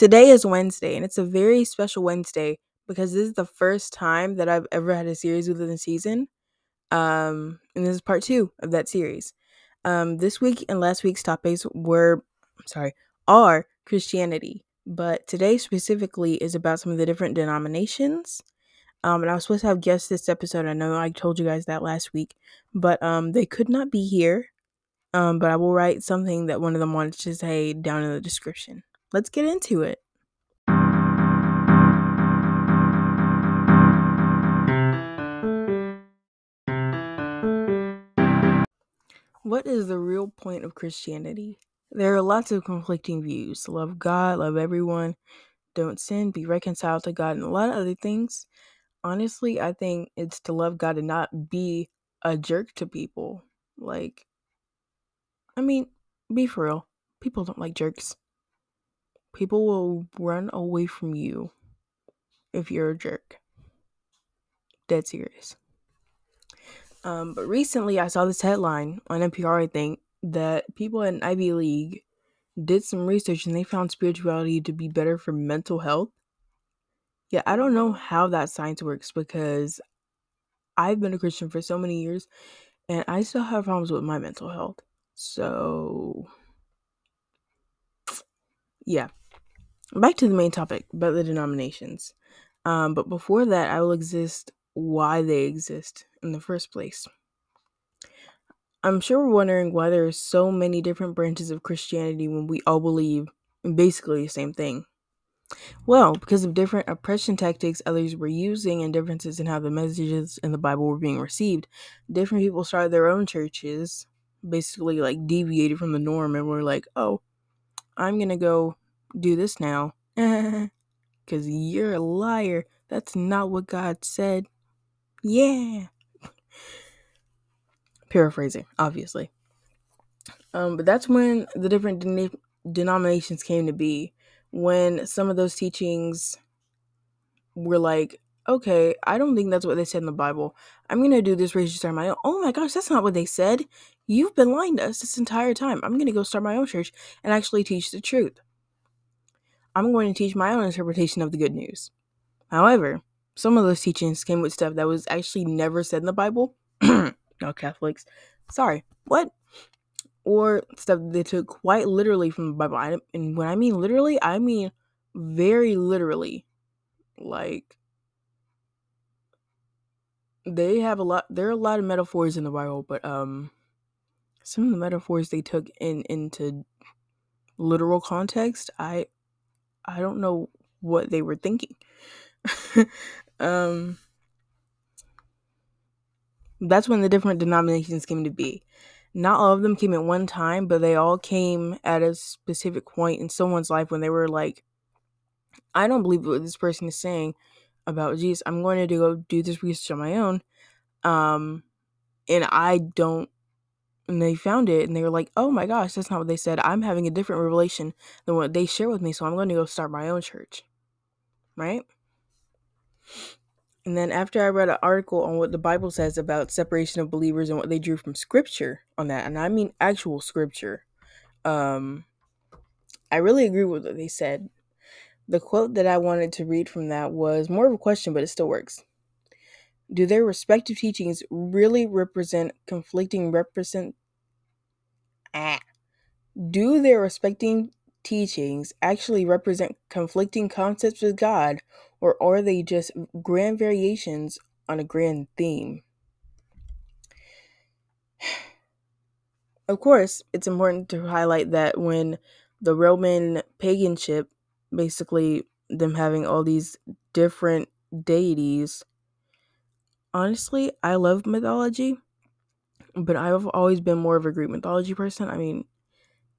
Today is Wednesday, and it's a very special Wednesday because this is the first time that I've ever had a series within the season. Um, and this is part two of that series. Um, this week and last week's topics were, I'm sorry, are Christianity, but today specifically is about some of the different denominations. Um, and I was supposed to have guests this episode. I know I told you guys that last week, but um, they could not be here. Um, but I will write something that one of them wanted to say down in the description. Let's get into it. What is the real point of Christianity? There are lots of conflicting views. Love God, love everyone, don't sin, be reconciled to God, and a lot of other things. Honestly, I think it's to love God and not be a jerk to people. Like, I mean, be for real. People don't like jerks. People will run away from you if you're a jerk. Dead serious. Um, but recently, I saw this headline on NPR, I think, that people in Ivy League did some research and they found spirituality to be better for mental health. Yeah, I don't know how that science works because I've been a Christian for so many years and I still have problems with my mental health. So, yeah. Back to the main topic about the denominations. Um, but before that, I will exist why they exist in the first place. I'm sure we're wondering why there are so many different branches of Christianity when we all believe in basically the same thing. Well, because of different oppression tactics others were using and differences in how the messages in the Bible were being received, different people started their own churches, basically like deviated from the norm and were like, oh, I'm gonna go do this now. Because you're a liar. That's not what God said. Yeah. Paraphrasing, obviously. Um, but that's when the different den- denominations came to be. When some of those teachings were like, okay, I don't think that's what they said in the Bible. I'm going to do this research start my own. Oh my gosh, that's not what they said. You've been lying to us this entire time. I'm going to go start my own church and actually teach the truth. I'm going to teach my own interpretation of the good news. However, some of those teachings came with stuff that was actually never said in the Bible. no Catholics. Sorry. What? Or stuff they took quite literally from the Bible. And when I mean literally, I mean very literally. Like they have a lot there are a lot of metaphors in the Bible, but um some of the metaphors they took in into literal context, I I don't know what they were thinking. um, that's when the different denominations came to be. Not all of them came at one time, but they all came at a specific point in someone's life when they were like, I don't believe what this person is saying about Jesus. I'm going to go do this research on my own. Um, and I don't. And they found it and they were like, oh my gosh, that's not what they said. I'm having a different revelation than what they share with me, so I'm going to go start my own church. Right? And then after I read an article on what the Bible says about separation of believers and what they drew from scripture on that, and I mean actual scripture, um, I really agree with what they said. The quote that I wanted to read from that was more of a question, but it still works. Do their respective teachings really represent conflicting represent ah, do their respecting teachings actually represent conflicting concepts with God, or are they just grand variations on a grand theme? Of course, it's important to highlight that when the Roman paganship, basically them having all these different deities, honestly, I love mythology, but I've always been more of a Greek mythology person. I mean,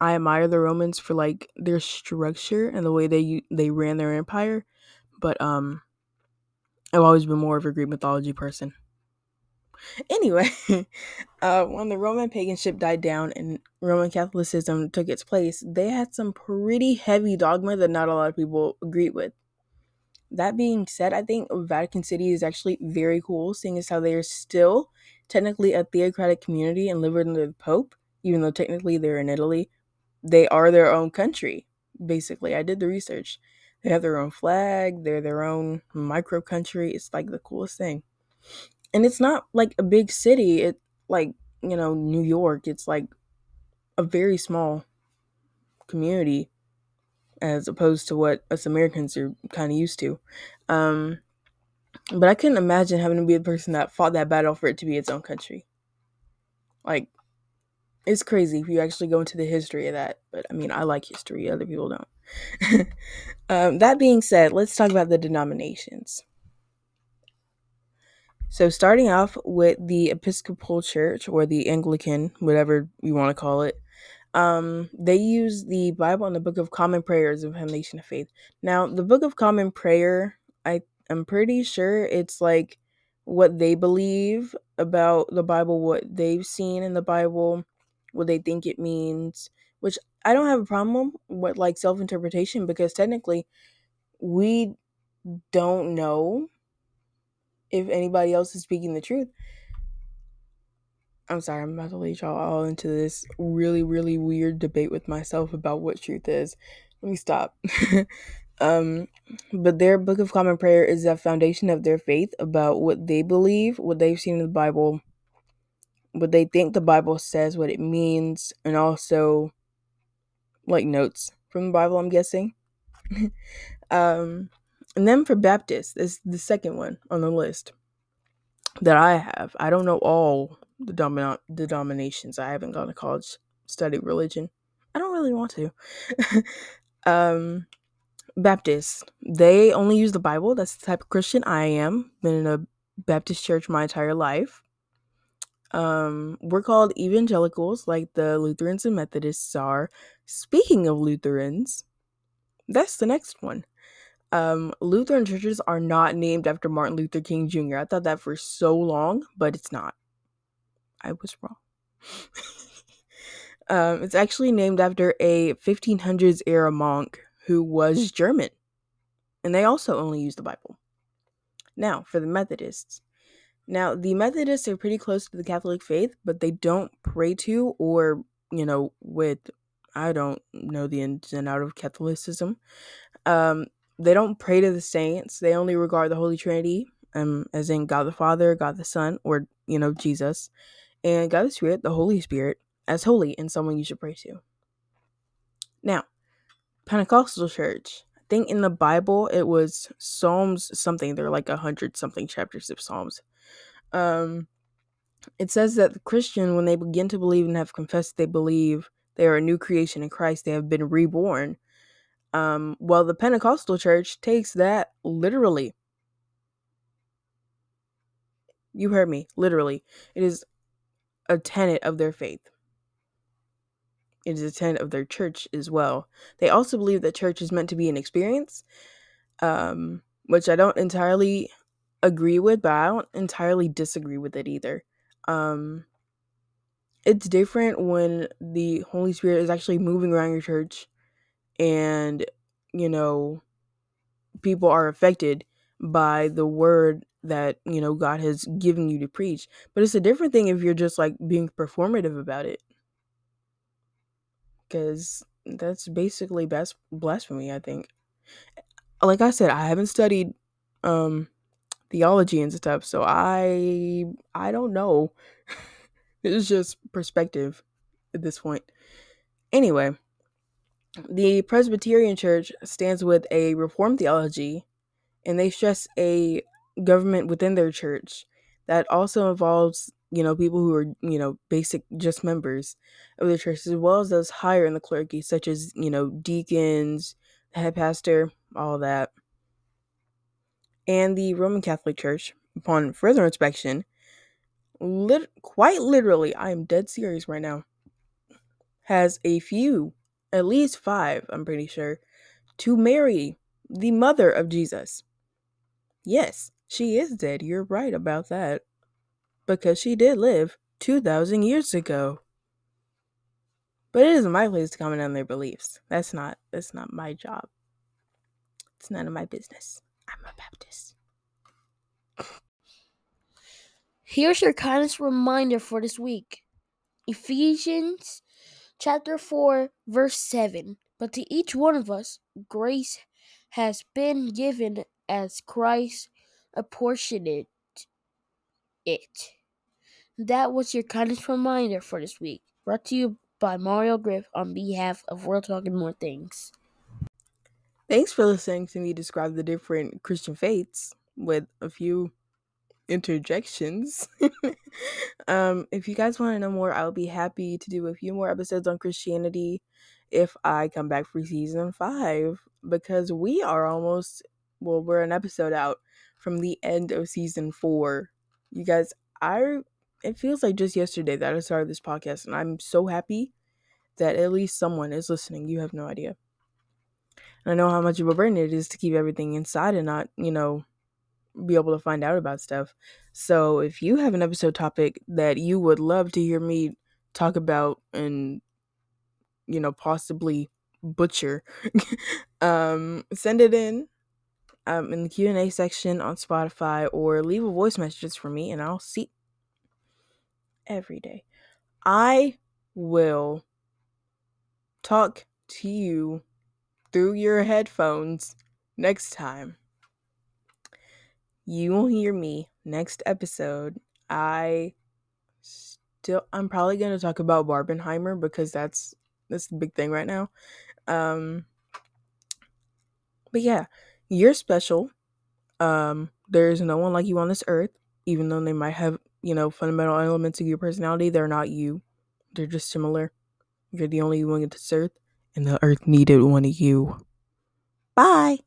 I admire the Romans for like their structure and the way they they ran their empire, but um I've always been more of a Greek mythology person. Anyway, uh, when the Roman paganship died down and Roman Catholicism took its place, they had some pretty heavy dogma that not a lot of people agreed with. That being said, I think Vatican City is actually very cool, seeing as how they are still technically a theocratic community and live under the Pope, even though technically they're in Italy, they are their own country. basically. I did the research. They have their own flag, they're their own micro country. It's like the coolest thing. And it's not like a big city. It like, you know, New York. It's like a very small community as opposed to what us Americans are kind of used to. Um, but I couldn't imagine having to be the person that fought that battle for it to be its own country. Like, it's crazy if you actually go into the history of that. But I mean, I like history, other people don't. um, that being said, let's talk about the denominations. So, starting off with the Episcopal Church or the Anglican, whatever you want to call it, um, they use the Bible and the Book of Common Prayer as a foundation of faith. Now, the Book of Common Prayer, I am pretty sure it's like what they believe about the Bible, what they've seen in the Bible, what they think it means, which I don't have a problem with like self interpretation because technically we don't know if anybody else is speaking the truth. I'm sorry, I'm about to lead y'all all into this really, really weird debate with myself about what truth is. Let me stop. um, but their Book of Common Prayer is the foundation of their faith about what they believe, what they've seen in the Bible, what they think the Bible says, what it means, and also like notes from the Bible, I'm guessing. um, and then for Baptists, is the second one on the list that I have. I don't know all the domin- denominations. I haven't gone to college study religion. I don't really want to. um, Baptists, they only use the Bible. That's the type of Christian I am. Been in a Baptist church my entire life. Um, we're called evangelicals, like the Lutherans and Methodists are. Speaking of Lutherans, that's the next one. Um, Lutheran churches are not named after Martin Luther King Jr. I thought that for so long, but it's not. I was wrong. um, it's actually named after a 1500s era monk who was German. And they also only use the Bible. Now, for the Methodists. Now, the Methodists are pretty close to the Catholic faith, but they don't pray to or, you know, with I don't know the ins and out of Catholicism. Um, they don't pray to the saints. They only regard the Holy Trinity, um, as in God the Father, God the Son, or you know Jesus, and God the Spirit, the Holy Spirit, as holy and someone you should pray to. Now, Pentecostal church. I think in the Bible it was Psalms something. There are like a hundred something chapters of Psalms. Um, it says that the Christian, when they begin to believe and have confessed they believe they are a new creation in Christ, they have been reborn. Um, well, the Pentecostal church takes that literally. You heard me, literally. It is a tenet of their faith. It is a tenet of their church as well. They also believe that church is meant to be an experience, um, which I don't entirely agree with, but I don't entirely disagree with it either. Um, it's different when the Holy Spirit is actually moving around your church and, you know, people are affected by the word that, you know, God has given you to preach. But it's a different thing if you're just like being performative about it. Because that's basically bas- blasphemy, I think. Like I said, I haven't studied um theology and stuff, so I I don't know. it's just perspective at this point. Anyway, the Presbyterian Church stands with a Reformed theology, and they stress a government within their church that also involves, you know, people who are, you know, basic just members of the church, as well as those higher in the clergy, such as, you know, deacons, head pastor, all that. And the Roman Catholic Church, upon further inspection, lit- quite literally, I am dead serious right now, has a few, at least five, I'm pretty sure, to Mary, the mother of Jesus. Yes, she is dead. You're right about that. Because she did live 2,000 years ago. But it isn't my place to comment on their beliefs. That's not that's not my job. It's none of my business. I'm a Baptist. Here's your kindness reminder for this week. Ephesians chapter 4 verse 7. But to each one of us, grace has been given as Christ apportioned it. That was your kindness reminder for this week, brought to you by Mario Griff on behalf of World Talk and More Things. Thanks for listening to me describe the different Christian faiths with a few interjections. um, if you guys want to know more, I'll be happy to do a few more episodes on Christianity if I come back for season five because we are almost well, we're an episode out from the end of season four. You guys, I it feels like just yesterday that I started this podcast, and I'm so happy that at least someone is listening. You have no idea. And I know how much of a burden it is to keep everything inside and not, you know, be able to find out about stuff. So if you have an episode topic that you would love to hear me talk about and you know possibly butcher um send it in um in the Q&A section on Spotify or leave a voice message for me and I'll see every day. I will talk to you through your headphones next time. You will hear me next episode. I still I'm probably going to talk about Barbenheimer because that's that's the big thing right now. Um but yeah, you're special. Um there's no one like you on this earth even though they might have, you know, fundamental elements of your personality, they're not you. They're just similar. You're the only one on this earth and the earth needed one of you. Bye.